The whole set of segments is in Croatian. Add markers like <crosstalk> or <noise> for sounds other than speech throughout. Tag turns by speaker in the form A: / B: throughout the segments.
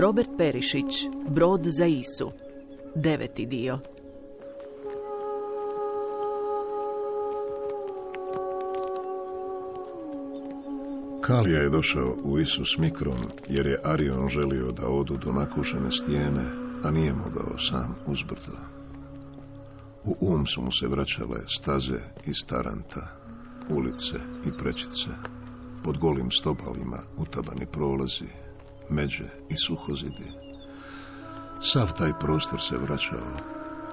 A: Robert Perišić, Brod za Isu. Deveti dio.
B: Kalija je došao u Isu s mikrom, jer je Arion želio da odu do nakušene stijene, a nije mogao sam uzbrdo. U um su mu se vraćale staze iz Taranta, ulice i prečice, pod golim stobalima utabani prolazi, međe i suhozidi. Sav taj prostor se vraćao,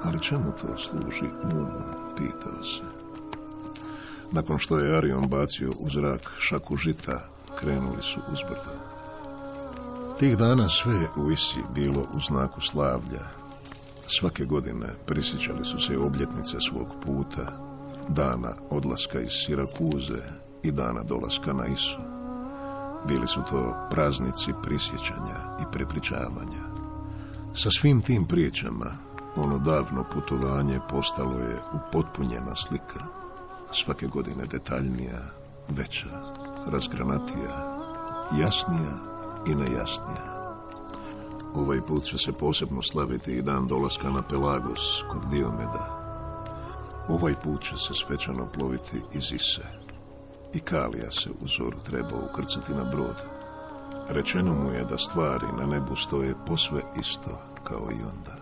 B: ali čemu to služi umu, pitao se. Nakon što je Arion bacio u zrak šaku žita, krenuli su uzbrdo. Tih dana sve u Isi bilo u znaku slavlja. Svake godine prisjećali su se obljetnice svog puta, dana odlaska iz Sirakuze i dana dolaska na Isu. Bili su to praznici prisjećanja i prepričavanja. Sa svim tim pričama, ono davno putovanje postalo je upotpunjena slika. Svake godine detaljnija, veća, razgranatija, jasnija i nejasnija. Ovaj put će se posebno slaviti i dan dolaska na Pelagos kod Diomeda. Ovaj put će se svečano ploviti iz Ise. I Kalija se u zoru treba ukrcati na brod. Rečeno mu je da stvari na nebu stoje posve isto kao i onda.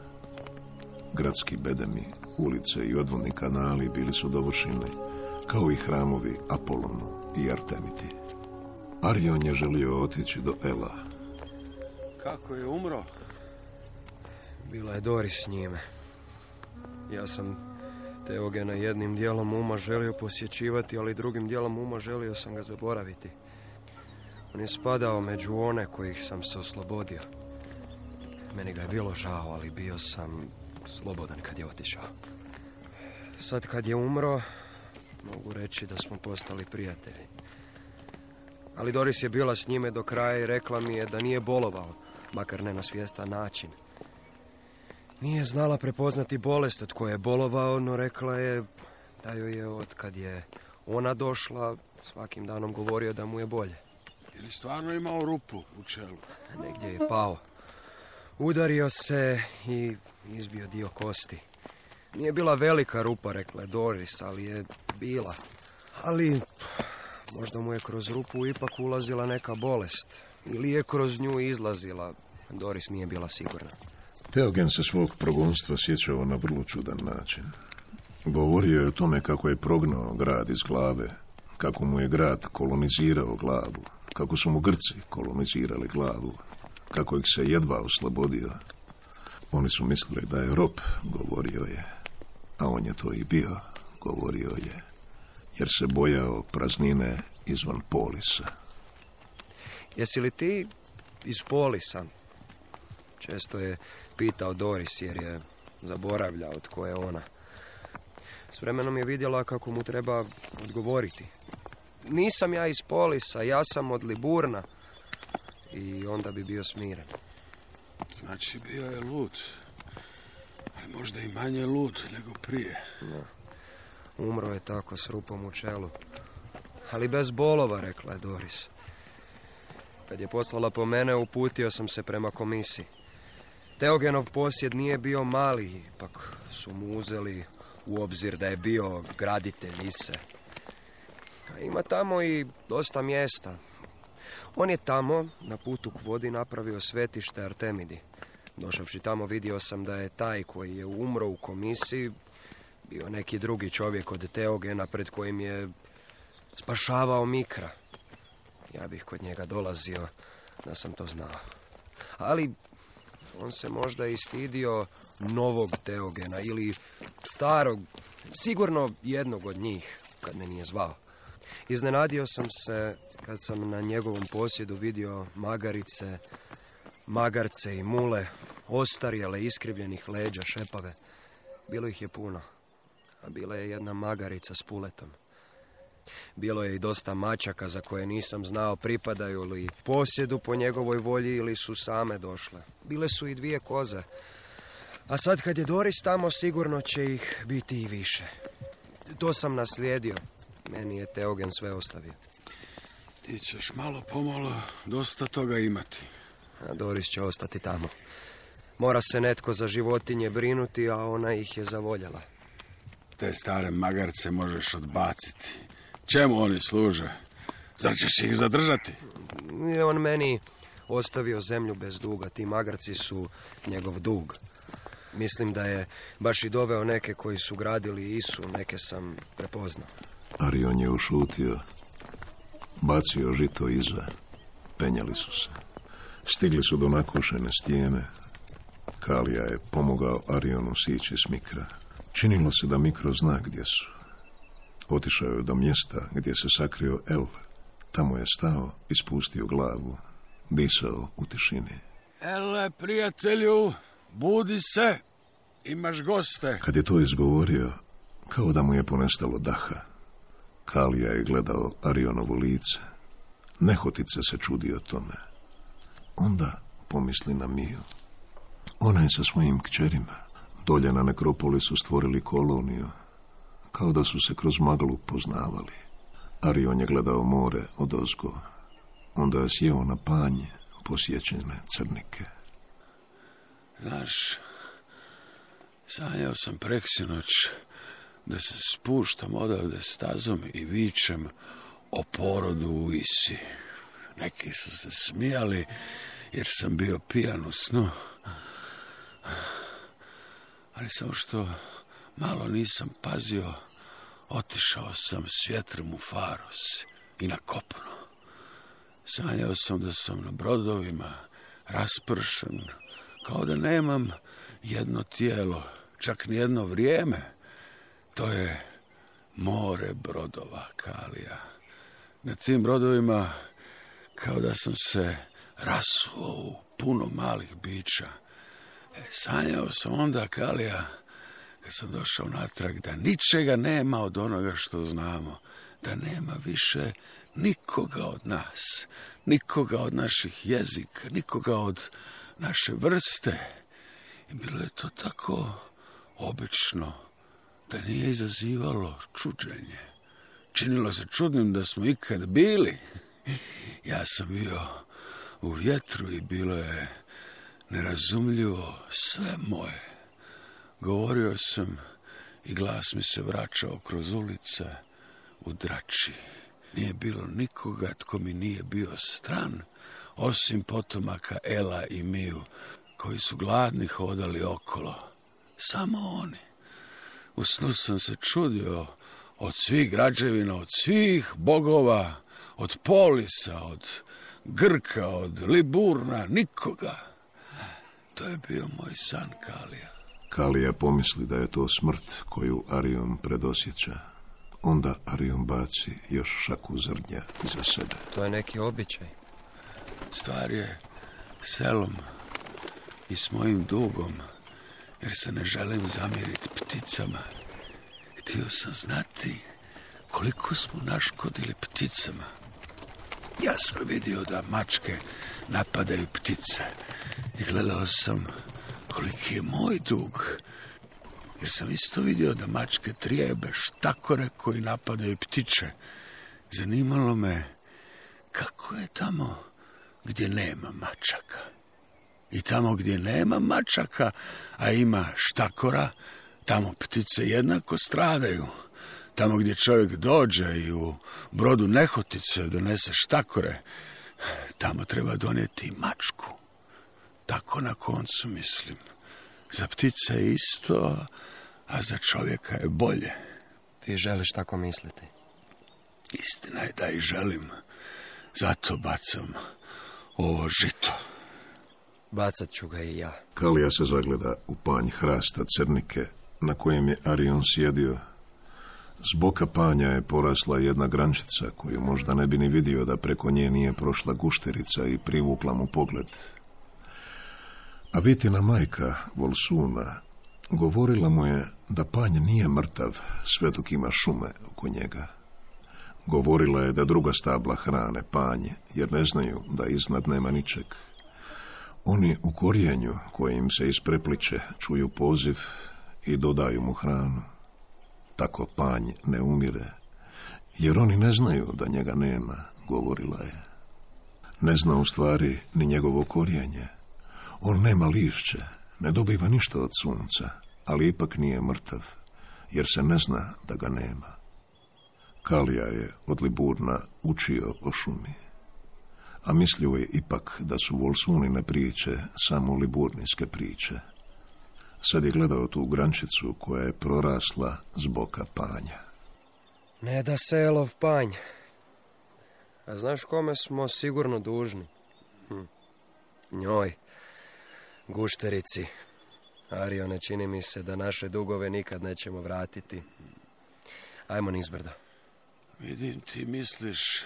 B: Gradski bedemi, ulice i odvodni kanali bili su dovršeni, kao i hramovi Apolonu i Artemiti. Arion je želio otići do Ela.
C: Kako je umro?
D: Bila je Doris s njime. Ja sam Teogena jednim dijelom uma želio posjećivati, ali drugim dijelom uma želio sam ga zaboraviti. On je spadao među one kojih sam se oslobodio. Meni ga je bilo žao, ali bio sam slobodan kad je otišao. Sad kad je umro, mogu reći da smo postali prijatelji. Ali Doris je bila s njime do kraja i rekla mi je da nije bolovao, makar ne na svjestan način. Nije znala prepoznati bolest od koje je bolovao, no rekla je da joj je od kad je ona došla svakim danom govorio da mu je bolje.
C: Je li stvarno imao rupu u čelu?
D: Negdje je pao. Udario se i izbio dio kosti. Nije bila velika rupa, rekla je Doris, ali je bila. Ali možda mu je kroz rupu ipak ulazila neka bolest. Ili je kroz nju izlazila. Doris nije bila sigurna.
B: Teogen se svog progonstva sjećao na vrlo čudan način. Govorio je o tome kako je prognao grad iz glave, kako mu je grad kolonizirao glavu, kako su mu Grci kolonizirali glavu, kako ih se jedva oslobodio. Oni su mislili da je rob, govorio je, a on je to i bio, govorio je, jer se bojao praznine izvan polisa.
D: Jesi li ti iz polisa? Često je pitao Doris jer je zaboravljao tko je ona. S vremenom je vidjela kako mu treba odgovoriti. Nisam ja iz Polisa, ja sam od Liburna. I onda bi bio smiren.
C: Znači bio je lud. Ali možda i manje lud nego prije.
D: Umro je tako s rupom u čelu. Ali bez bolova, rekla je Doris. Kad je poslala po mene, uputio sam se prema komisiji. Teogenov posjed nije bio mali, ipak su mu uzeli u obzir da je bio graditelj Ise. Ima tamo i dosta mjesta. On je tamo, na putu k vodi, napravio svetište Artemidi. Došavši tamo vidio sam da je taj koji je umro u komisiji bio neki drugi čovjek od Teogena pred kojim je spašavao Mikra. Ja bih kod njega dolazio da sam to znao. Ali on se možda istidio novog Teogena ili starog, sigurno jednog od njih, kad me nije zvao. Iznenadio sam se kad sam na njegovom posjedu vidio magarice, magarce i mule, ostarjele iskrivljenih leđa, šepave. Bilo ih je puno, a bila je jedna magarica s puletom. Bilo je i dosta mačaka za koje nisam znao pripadaju li posjedu po njegovoj volji ili su same došle. Bile su i dvije koze. A sad kad je Doris tamo sigurno će ih biti i više. To sam naslijedio. Meni je Teogen sve ostavio.
C: Ti ćeš malo pomalo dosta toga imati.
D: a Doris će ostati tamo. Mora se netko za životinje brinuti, a ona ih je zavoljela.
C: Te stare magarce možeš odbaciti. Čemu oni služe? Zar ćeš ih zadržati?
D: I on meni ostavio zemlju bez duga. Ti magarci su njegov dug. Mislim da je baš i doveo neke koji su gradili Isu, neke sam prepoznao.
B: Arion je ušutio, bacio žito iza, penjali su se. Stigli su do nakušene stijene. Kalija je pomogao Arionu sići s mikra. Činilo se da mikro zna gdje su. Otišao je do mjesta gdje se sakrio El. Tamo je stao i spustio glavu. Disao u tišini.
C: Ele, prijatelju, budi se. Imaš goste.
B: Kad je to izgovorio, kao da mu je ponestalo daha. Kalija je gledao Arionovo lice. Nehotice se čudio tome. Onda pomisli na Miju. Ona je sa svojim kćerima dolje na nekropolisu stvorili koloniju, kao da su se kroz maglu poznavali. Arion je gledao more od ozgo. Onda je sjeo na panje posjećene crnike.
C: Znaš, sanjao sam preksinoć da se spuštam odavde stazom i vičem o porodu u Isi. Neki su se smijali jer sam bio pijan u snu. Ali samo što malo nisam pazio, otišao sam s vjetrom u Faros i na kopno. Sanjao sam da sam na brodovima, raspršen, kao da nemam jedno tijelo, čak ni jedno vrijeme. To je more brodova, Kalija. Na tim brodovima kao da sam se rasuo u puno malih bića. E, sanjao sam onda, Kalija, kad sam došao natrag, da ničega nema od onoga što znamo, da nema više nikoga od nas, nikoga od naših jezika, nikoga od naše vrste. I bilo je to tako obično da nije izazivalo čuđenje. Činilo se čudnim da smo ikad bili. Ja sam bio u vjetru i bilo je nerazumljivo sve moje. Govorio sam i glas mi se vraćao kroz ulice u drači. Nije bilo nikoga tko mi nije bio stran, osim potomaka Ela i Miju, koji su gladni hodali okolo. Samo oni. U snu sam se čudio od svih građevina, od svih bogova, od Polisa, od Grka, od Liburna, nikoga. To je bio moj san, Kalija.
B: Kalija pomisli da je to smrt koju Arion predosjeća. Onda Arion baci još šaku zrnja iza sebe.
D: To je neki običaj.
C: Stvar je selom i s mojim dugom, jer se ne želim zamiriti pticama. Htio sam znati koliko smo naškodili pticama. Ja sam vidio da mačke napadaju ptice i gledao sam koliki je moj dug. Jer sam isto vidio da mačke trijebe štakore koji napadaju ptiče. Zanimalo me kako je tamo gdje nema mačaka. I tamo gdje nema mačaka, a ima štakora, tamo ptice jednako stradaju. Tamo gdje čovjek dođe i u brodu nehotice donese štakore, tamo treba donijeti mačku. Tako na koncu mislim. Za ptice je isto, a za čovjeka je bolje.
D: Ti želiš tako misliti.
C: Istina je da i želim. Zato bacam ovo žito.
D: Bacat ću ga i ja.
B: Kalija se zagleda u panj hrasta crnike na kojem je Arion sjedio. S boka panja je porasla jedna grančica koju možda ne bi ni vidio da preko nje nije prošla gušterica i privukla mu pogled. A Vitina majka, Volsuna, govorila mu je da panj nije mrtav sve dok ima šume oko njega. Govorila je da druga stabla hrane panje, jer ne znaju da iznad nema ničeg. Oni u korijenju kojim se isprepliče čuju poziv i dodaju mu hranu. Tako panj ne umire, jer oni ne znaju da njega nema, govorila je. Ne zna u stvari ni njegovo korijenje. On nema lišće, ne dobiva ništa od sunca, ali ipak nije mrtav, jer se ne zna da ga nema. Kalija je od Liburna učio o šumi, a mislio je ipak da su Volsunine priče samo liburnijske priče. Sad je gledao tu grančicu koja je prorasla z boka panja.
D: Ne da selov panj. A znaš kome smo sigurno dužni? Hm. Njoj. Gušterici. Arione, čini mi se da naše dugove nikad nećemo vratiti. Ajmo nizbrdo.
C: Vidim ti misliš,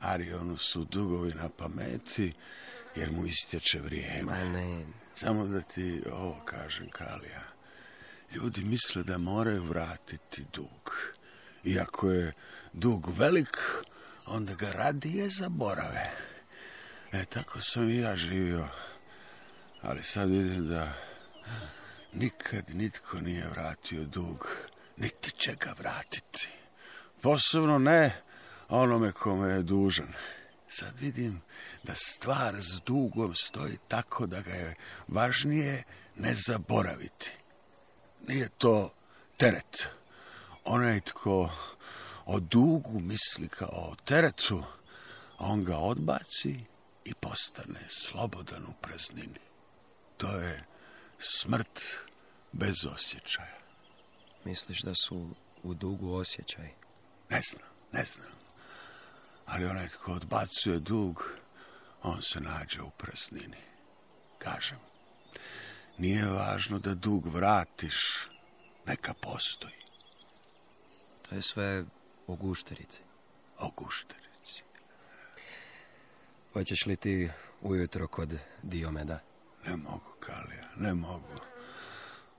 C: Arionu su dugovi na pameti, jer mu istječe vrijeme.
D: Ma ne.
C: Samo da ti ovo kažem, Kalija. Ljudi misle da moraju vratiti dug. Iako je dug velik, onda ga radije zaborave. E, tako sam i ja živio. Ali sad vidim da nikad nitko nije vratio dug, niti će ga vratiti. Posebno ne onome kome je dužan. Sad vidim da stvar s dugom stoji tako da ga je važnije ne zaboraviti. Nije to teret. Onaj tko o dugu misli kao o teretu, on ga odbaci i postane slobodan u praznini. To je smrt bez osjećaja.
D: Misliš da su u dugu osjećaj?
C: Ne znam, ne znam. Ali onaj tko odbacuje dug, on se nađe u praznini. Kažem, nije važno da dug vratiš, neka postoji.
D: To je sve o gušterici.
C: O gušterici.
D: Hoćeš li ti ujutro kod Diomeda?
C: Ne mogu, Kalija, ne mogu.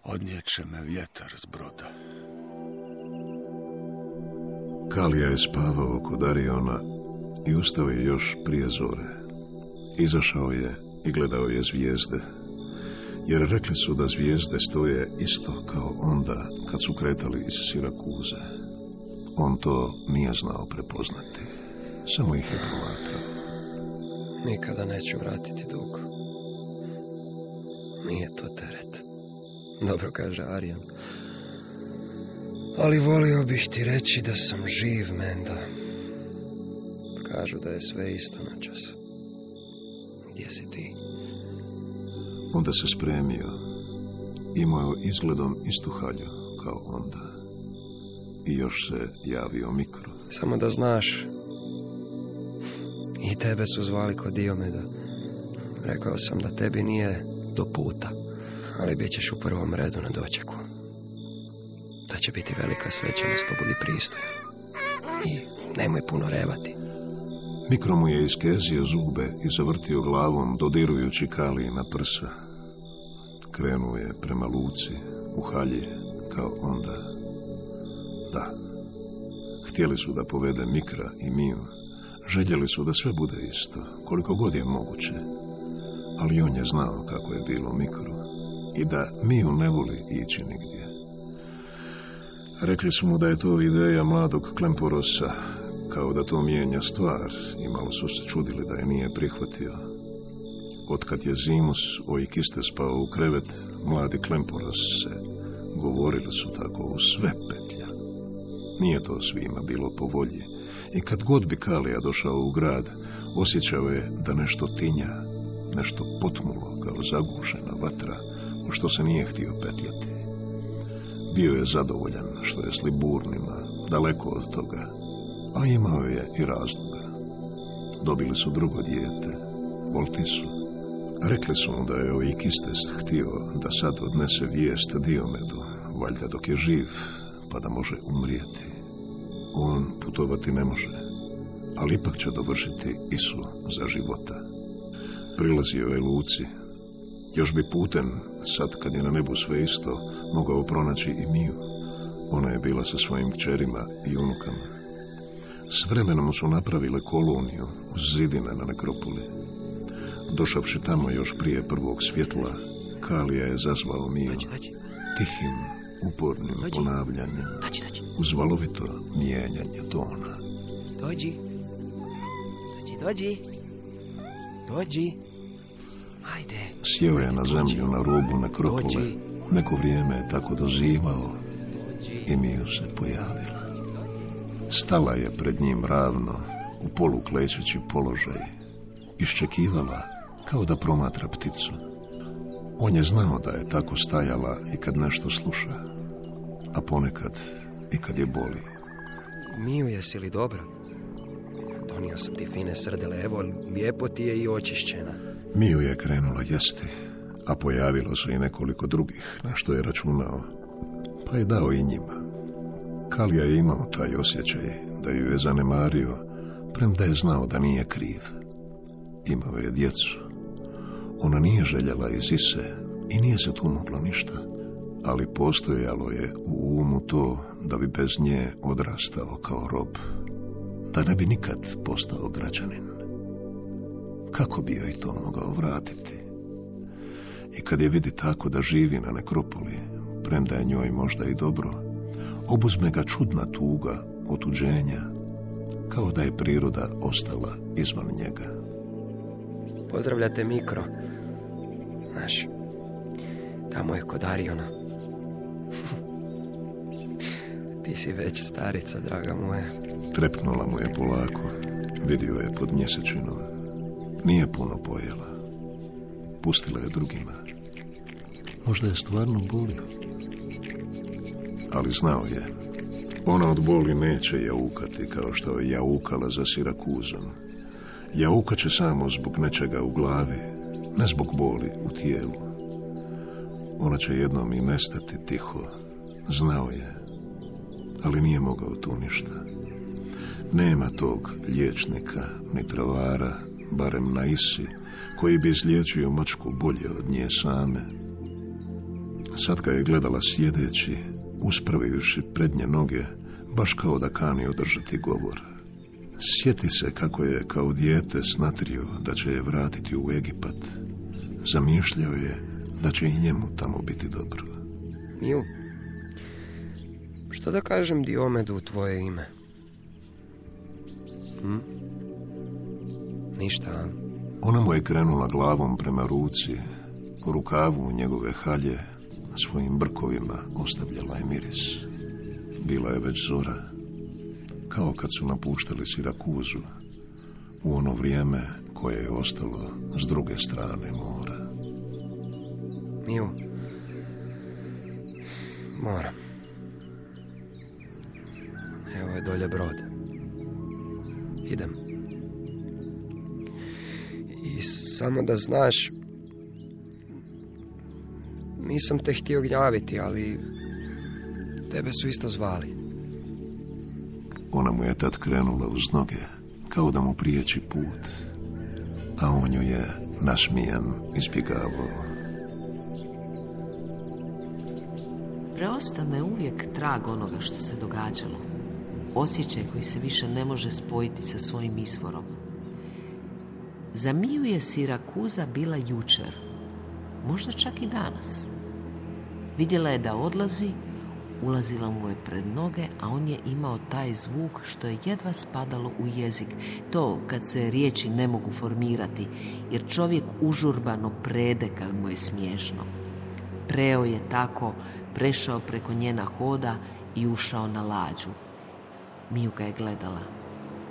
C: Odnjeće me vjetar s broda.
B: Kalija je spavao kod Ariona i ustao je još prije zore. Izašao je i gledao je zvijezde, jer rekli su da zvijezde stoje isto kao onda kad su kretali iz Sirakuze. On to nije znao prepoznati, samo ih je promatrao.
D: Nikada neću vratiti dug. Nije to teret. Dobro kaže Arijan. Ali volio bih ti reći da sam živ, Menda. Kažu da je sve isto na čas. Gdje si ti?
B: Onda se spremio. Imao je izgledom istu halju kao onda. I još se javio mikro.
D: Samo da znaš. I tebe su zvali kod Diomeda. Rekao sam da tebi nije do puta. Ali bit ćeš u prvom redu na dočeku. Da će biti velika svećanost, pa budi pristojan. I nemoj puno revati.
B: Mikro mu je iskezio zube i zavrtio glavom, dodirujući Kaliji na prsa. Krenuo je prema luci, u halji, kao onda. Da, htjeli su da povede Mikra i Miju. Željeli su da sve bude isto, koliko god je moguće. Ali on je znao kako je bilo Mikru i da Miju ne voli ići nigdje. Rekli su mu da je to ideja mladog Klemporosa, kao da to mijenja stvar i malo su se čudili da je nije prihvatio. Otkad je Zimus Oikiste spao u krevet, mladi Klemporos se, govorili su tako, u sve petlja. Nije to svima bilo po volji i kad god bi Kalija došao u grad, osjećao je da nešto tinja, nešto potmulo kao zagušena vatra, u što se nije htio petljati. Bio je zadovoljan što je s Liburnima, daleko od toga, a imao je i razloga. Dobili su drugo dijete, Voltisu. Rekli su mu da je Oikistes htio da sad odnese vijest Diomedu, valjda dok je živ, pa da može umrijeti. On putovati ne može, ali ipak će dovršiti Isu za života. Prilazio je Luci. Još bi putem, sad kad je na nebu sve isto, mogao pronaći i Miju. Ona je bila sa svojim kćerima i unukama. S vremenom su napravile koloniju uz zidine na nekropoli. Došavši tamo još prije prvog svjetla, Kalija je zazvao Miju tihim, upornim ponavljanjem uz valovito mijenjanje tona.
E: Dođi. Dođi, dođi.
D: Dođi. Ajde.
B: Sjeo je na zemlju na rubu nekropole.
D: Dođi.
B: Neko vrijeme je tako dozivao i Miju se pojavila. Stala je pred njim ravno, u poluklećeći položaj. Iščekivala kao da promatra pticu. On je znao da je tako stajala i kad nešto sluša, a ponekad i kad je boli.
D: Miju, jesi li dobra? Donio sam ti fine srdele, evo, lijepo ti je i očišćena.
B: Miju je krenula jesti, a pojavilo se i nekoliko drugih na što je računao, pa je dao i njima. Kalija je imao taj osjećaj da ju je zanemario, premda je znao da nije kriv. Imao je djecu. Ona nije željela iz Ise i nije se tu moglo ništa, ali postojalo je u umu to da bi bez nje odrastao kao rob, da ne bi nikad postao građanin. Kako bi joj to mogao vratiti? I kad je vidi tako da živi na nekropoli, premda je njoj možda i dobro, obuzme ga čudna tuga, otuđenja, kao da je priroda ostala izvan njega.
D: Pozdravljate mikro. Znaš, tamo je kod Ariona. <laughs> Ti si već starica, draga moja.
B: Trepnula mu je polako, vidio je pod mjesečinom. Nije puno pojela. Pustila je drugima. Možda je stvarno bolio. Ali znao je, ona od boli neće jaukati kao što je jaukala za Sirakuzom. Jaukat će samo zbog nečega u glavi, ne zbog boli u tijelu. Ona će jednom i nestati tiho, znao je, ali nije mogao tu ništa. Nema tog liječnika, ni travara, barem na isi, koji bi izliječio mačku bolje od nje same. Sad ga je gledala sjedeći, uspravivši prednje noge, baš kao da kani održati govor. Sjeti se kako je kao dijete snatrio da će je vratiti u Egipat. Zamišljao je da će i njemu tamo biti dobro.
D: Miju, što da kažem Diomedu u tvoje ime? Hm? Ništa?
B: Ona mu je krenula glavom prema ruci, po rukavu njegove halje, na svojim brkovima ostavljala je miris. Bila je već zora, kao kad su napuštali Sirakuzu, u ono vrijeme koje je ostalo s druge strane mora.
D: Miju, moram. Evo je dolje brod. Idem. Samo da znaš, nisam te htio gnjaviti, ali tebe su isto zvali.
B: Ona mu je tad krenula uz noge, kao da mu priječi put, a on ju je nasmijan izbjegavao.
A: Preostane uvijek trag onoga što se događalo. Osjećaj koji se više ne može spojiti sa svojim izvorom. Za Miju je Sirakuza bila jučer, možda čak i danas. Vidjela je da odlazi, ulazila mu je pred noge, a on je imao taj zvuk što je jedva spadalo u jezik. To kad se riječi ne mogu formirati, jer čovjek užurbano prede kad mu je smiješno. Preo je tako, prešao preko njena hoda i ušao na lađu. Miju ga je gledala.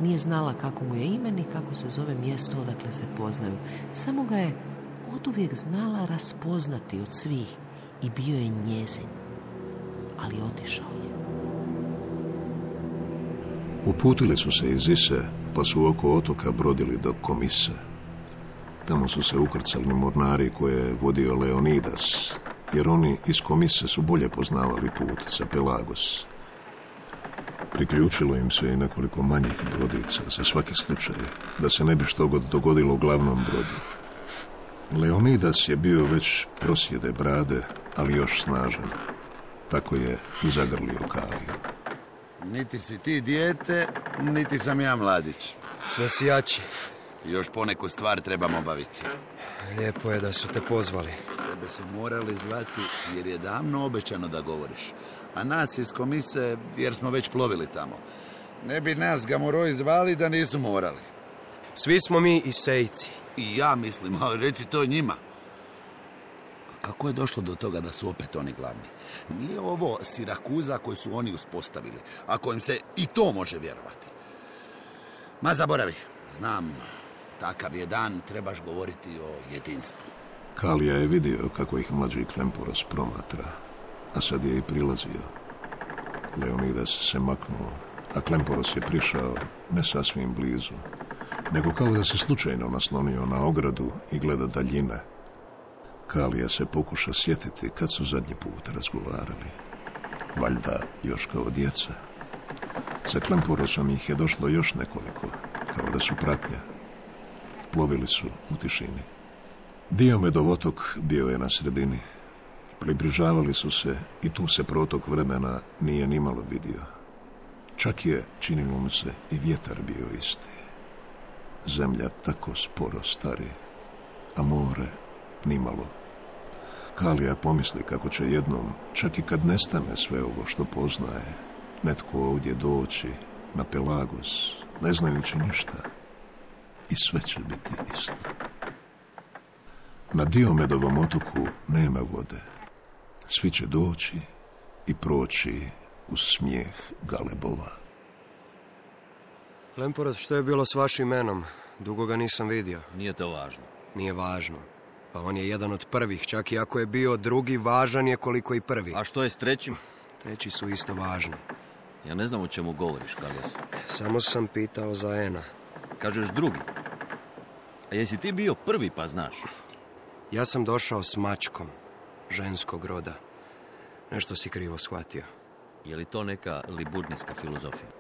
A: Nije znala kako mu je ime ni kako se zove mjesto odakle se poznaju. Samo ga je oduvijek znala raspoznati od svih i bio je njezin. Ali otišao je.
B: Uputili su se iz Ise, pa su oko otoka brodili do Komise. Tamo su se ukrcali mornari koje je vodio Leonidas, jer oni iz Komise su bolje poznavali put za Pelagos. Priključilo im se i nekoliko manjih brodica za svaki slučaj, da se ne bi što god dogodilo u glavnom brodu. Leonidas je bio već prosjede brade, ali još snažan. Tako je i zagrlio Kaliju.
E: Niti si ti dijete, niti sam ja mladić.
D: Sve si jači.
E: Još poneku stvar trebam obaviti.
D: Lijepo je da su te pozvali.
E: Tebe su morali zvati jer je davno obećano da govoriš. A nas iz komise jer smo već plovili tamo. Ne bi nas gamoroji zvali da nisu morali.
D: Svi smo mi Isejci.
E: i ja mislim, ali reci to njima. Kako je došlo do toga da su opet oni glavni? Nije ovo Sirakuza koju su oni uspostavili, a kojim se i to može vjerovati. Ma zaboravi, znam, takav je dan, trebaš govoriti o jedinstvu.
B: Kalija je vidio kako ih mlađi Klemporos promatra, a sad je i prilazio. Leonidas se maknuo, a Klemporos je prišao ne sasvim blizu, nego kao da se slučajno naslonio na ogradu i gleda daljine. Kalija se pokuša sjetiti kad su zadnji put razgovarali. Valjda još kao djeca. Za Klemporosom ih je došlo još nekoliko, kao da su pratnja. Plovili su u tišini. Diomedov otok bio je na sredini. Približavali su se i tu se protok vremena nije nimalo vidio. Čak je, činilo mu se, i vjetar bio isti. Zemlja tako sporo stari, a more nimalo. Kalija pomisli kako će jednom, čak i kad nestane sve ovo što poznaje, netko ovdje doći na Pelagos, ne znajući ništa, i sve će biti isto. Na Diomedovom otoku nema vode. Svi će doći i proći uz smijeh galebova.
D: Lemporac, što je bilo s vašim imenom? Dugo ga nisam vidio.
F: Nije to važno.
D: Nije važno. Pa on je jedan od prvih, čak i ako je bio drugi, važan je koliko i prvi.
F: A što je s trećim?
D: Treći su isto važni.
F: Ja ne znam o čemu govoriš, Kalias.
D: Samo sam pitao za Ena.
F: Kažeš drugi. A jesi ti bio prvi pa znaš?
D: Ja sam došao s mačkom, ženskog roda. Nešto si krivo shvatio.
F: Je li to neka liburnijska filozofija?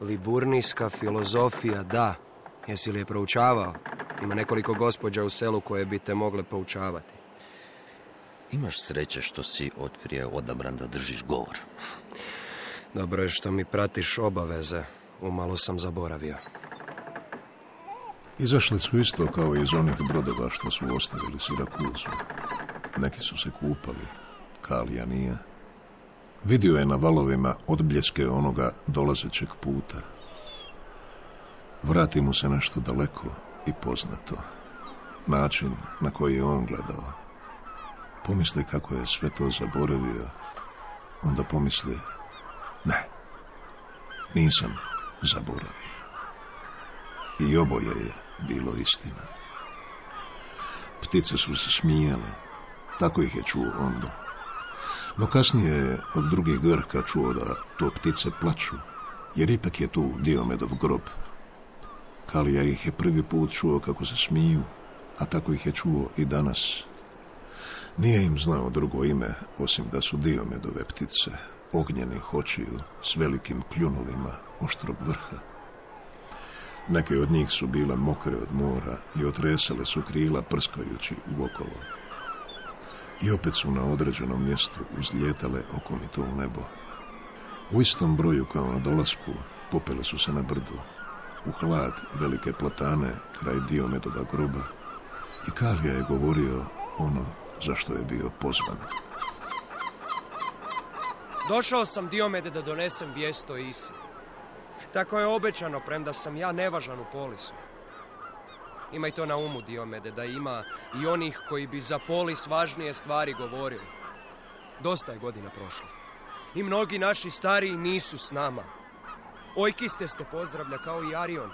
D: Liburnijska filozofija, da. Jesi li je proučavao? Ima nekoliko gospođa u selu koje bi te mogle poučavati.
F: Imaš sreće što si od prije odabran da držiš govor.
D: Dobro je što mi pratiš obaveze. Umalo sam zaboravio.
B: Izašli su isto kao iz onih brodova što su ostavili Sirakuzu. Neki su se kupali, Kalija nije. Vidio je na valovima odbljeske onoga dolazećeg puta. Vrati mu se nešto daleko i poznato. Način na koji je on gledao. Pomisli kako je sve to zaboravio. Onda pomisli, ne, nisam zaboravio. I oboje je bilo istina. Ptice su se smijale, tako ih je čuo onda. No kasnije je od drugih grka čuo da to ptice plaću, jer ipak je tu Diomedov grob. Kalija ih je prvi put čuo kako se smiju, a tako ih je čuo i danas. Nije im znao drugo ime, osim da su Diomedove ptice, ognjenih očiju, s velikim kljunovima oštrog vrha. Neke od njih su bile mokre od mora i otresale su krila prskajući u okolo. I opet su na određenom mjestu uzlijetale okomito u nebo. U istom broju kao na dolasku popele su se na brdu. U hlad velike platane kraj Diomedova groba i Kalija je govorio ono zašto je bio pozvan.
D: Došao sam Diomede da donesem vijest o Isi. Tako je obećano, premda sam ja nevažan u polisu. Imaj to na umu, Diomede, da ima i onih koji bi za polis važnije stvari govorili. Dosta je godina prošlo. I mnogi naši stariji nisu s nama. Ojkiste ste pozdravlja kao i Arion.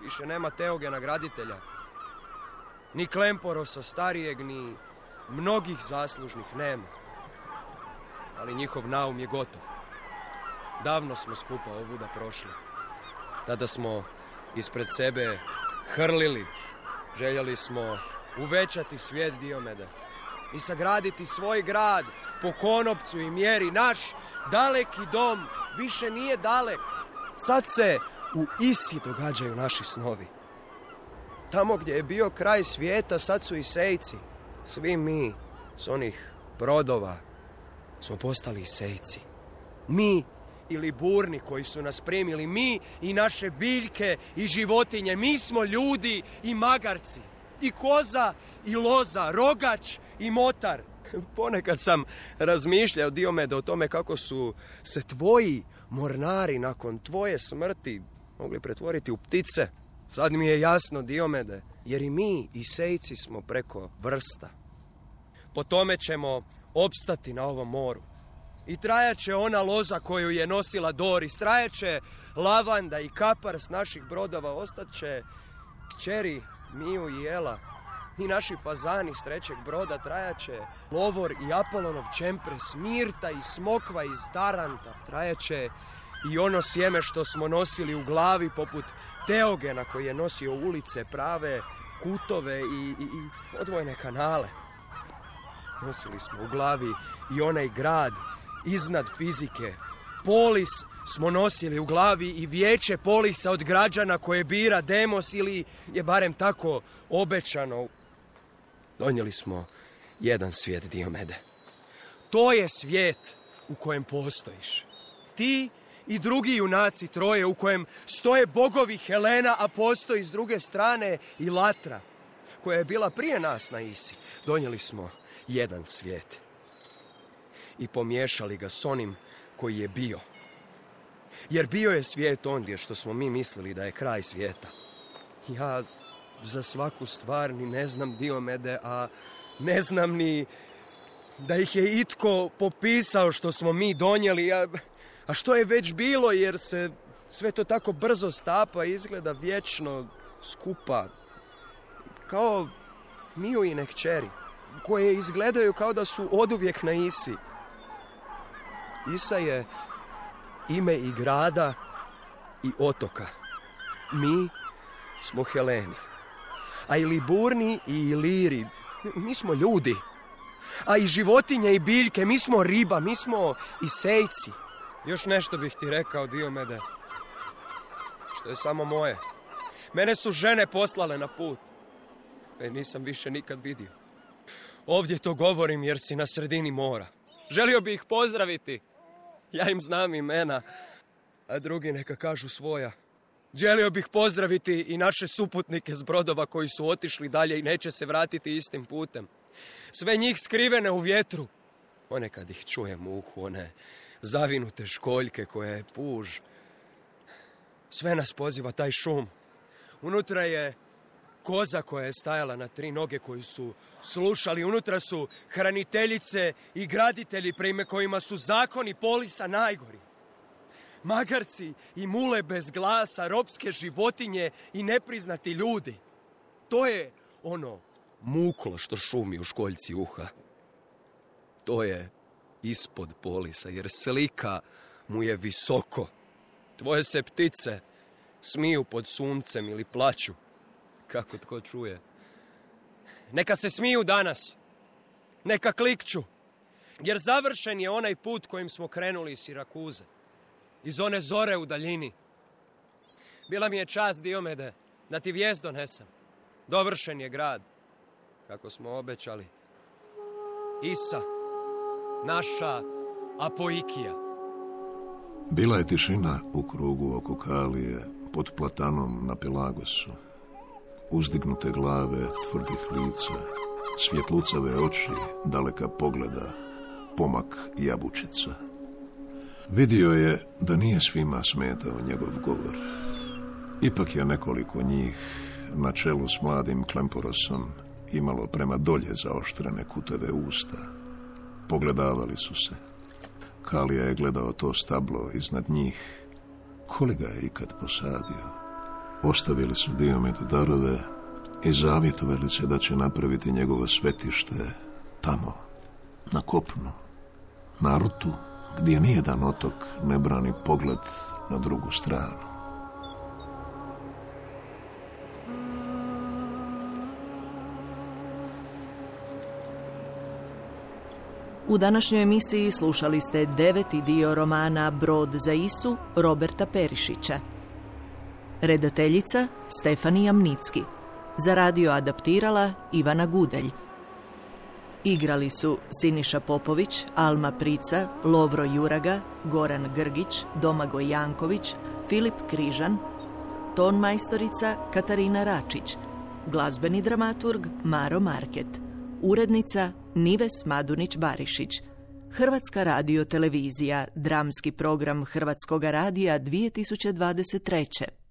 D: Više nema Teogena graditelja. Ni Klemporosa starijeg, ni mnogih zaslužnih nema. Ali njihov naum je gotov. Davno smo skupa ovuda prošli. Tada smo ispred sebe hrlili. Željeli smo uvećati svijet Diomeda i sagraditi svoj grad po konopcu i mjeri. Naš daleki dom više nije dalek. Sad se u Isi događaju naši snovi. Tamo gdje je bio kraj svijeta, sad su i sejci. Svi mi s onih brodova smo postali sejci. Mi ili burni koji su nas primili, mi i naše biljke i životinje, mi smo ljudi i magarci, i koza i loza, rogač i motar. <laughs> Ponekad sam razmišljao, Diomede, o tome kako su se tvoji mornari nakon tvoje smrti mogli pretvoriti u ptice. Sad mi je jasno, Diomede, jer i mi i sejci smo preko vrsta. Po tome ćemo opstati na ovom moru. I trajaće ona loza koju je nosila Doris, trajaće lavanda i kapar s naših brodova, ostat će kćeri Miju i Ela. I naši fazani s trećeg broda. Trajaće Lovor i Apolonov čempres, Mirta i Smokva iz Taranta, trajaće i ono sjeme što smo nosili u glavi poput Teogena koji je nosio ulice prave, kutove i, i, i odvojene kanale. Nosili smo u glavi i onaj grad iznad fizike. Polis smo nosili u glavi i vijeće polisa od građana koje bira demos ili je barem tako obećano. Donijeli smo jedan svijet Diomede. To je svijet u kojem postojiš. Ti i drugi junaci troje u kojem stoje bogovi Helena, a postoji s druge strane i Latra, koja je bila prije nas na Isi. Donijeli smo jedan svijet i pomiješali ga s onim koji je bio. Jer bio je svijet ondje što smo mi mislili da je kraj svijeta. Ja za svaku stvar ni ne znam Diomede, a ne znam ni da ih je itko popisao što smo mi donijeli, a, a što je već bilo jer se sve to tako brzo stapa i izgleda vječno skupa. Kao Miju i kćeri, koje izgledaju kao da su oduvijek na Isi. Isa je ime i grada i otoka. Mi smo Heleni. A i Liburni i Iliri, mi smo ljudi. A i životinje i biljke, mi smo riba, mi smo i sejci. Još nešto bih ti rekao, Diomede. Što je samo moje. Mene su žene poslale na put. E, nisam više nikad vidio. Ovdje to govorim jer si na sredini mora. Želio bih ih pozdraviti. Ja im znam imena, a drugi neka kažu svoja. Želio bih pozdraviti i naše suputnike s brodova koji su otišli dalje i neće se vratiti istim putem. Sve njih skrivene u vjetru. Ponekad ih čujem u uhu, one zavinute školjke koje je puž. Sve nas poziva taj šum. Unutra je koza koja je stajala na tri noge koji su slušali. Unutra su hraniteljice i graditelji prime kojima su zakoni polisa najgori. Magarci i mule bez glasa, ropske životinje i nepriznati ljudi. To je ono muklo što šumi u školjci uha. To je ispod polisa, jer slika mu je visoko. Tvoje se ptice smiju pod suncem ili plaću, kako tko čuje. Neka se smiju danas. Neka klikću. Jer završen je onaj put kojim smo krenuli iz Sirakuze. Iz one zore u daljini. Bila mi je čast, Diomede, da ti vijest donesem. Dovršen je grad, kako smo obećali. Isa, naša Apoikija.
B: Bila je tišina u krugu oko Kalije, pod platanom na Pelagosu uzdignute glave, tvrdih lica, svjetlucave oči, daleka pogleda, pomak jabučica. Vidio je da nije svima smetao njegov govor. Ipak je nekoliko njih, na čelu s mladim Klemporosom, imalo prema dolje zaoštrene kuteve usta. Pogledavali su se. Kalija je gledao to stablo iznad njih. Koli ga je ikad posadio? Ostavili su Diomedu darove i zavjetovali se da će napraviti njegovo svetište tamo, na kopnu, na rutu, gdje nijedan otok ne brani pogled na drugu stranu.
G: U današnjoj emisiji slušali ste deveti dio romana Brod za Isu Roberta Perišića. Redateljica Stefanija Mnicki. Za radio adaptirala Ivana Gudelj. Igrali su Siniša Popović, Alma Prica, Lovro Juraga, Goran Grgić, Domagoj Janković, Filip Križan, ton majstorica Katarina Račić, glazbeni dramaturg Maro Market, urednica Nives Madunić-Barišić, Hrvatska radio televizija, dramski program Hrvatskog radija 2023.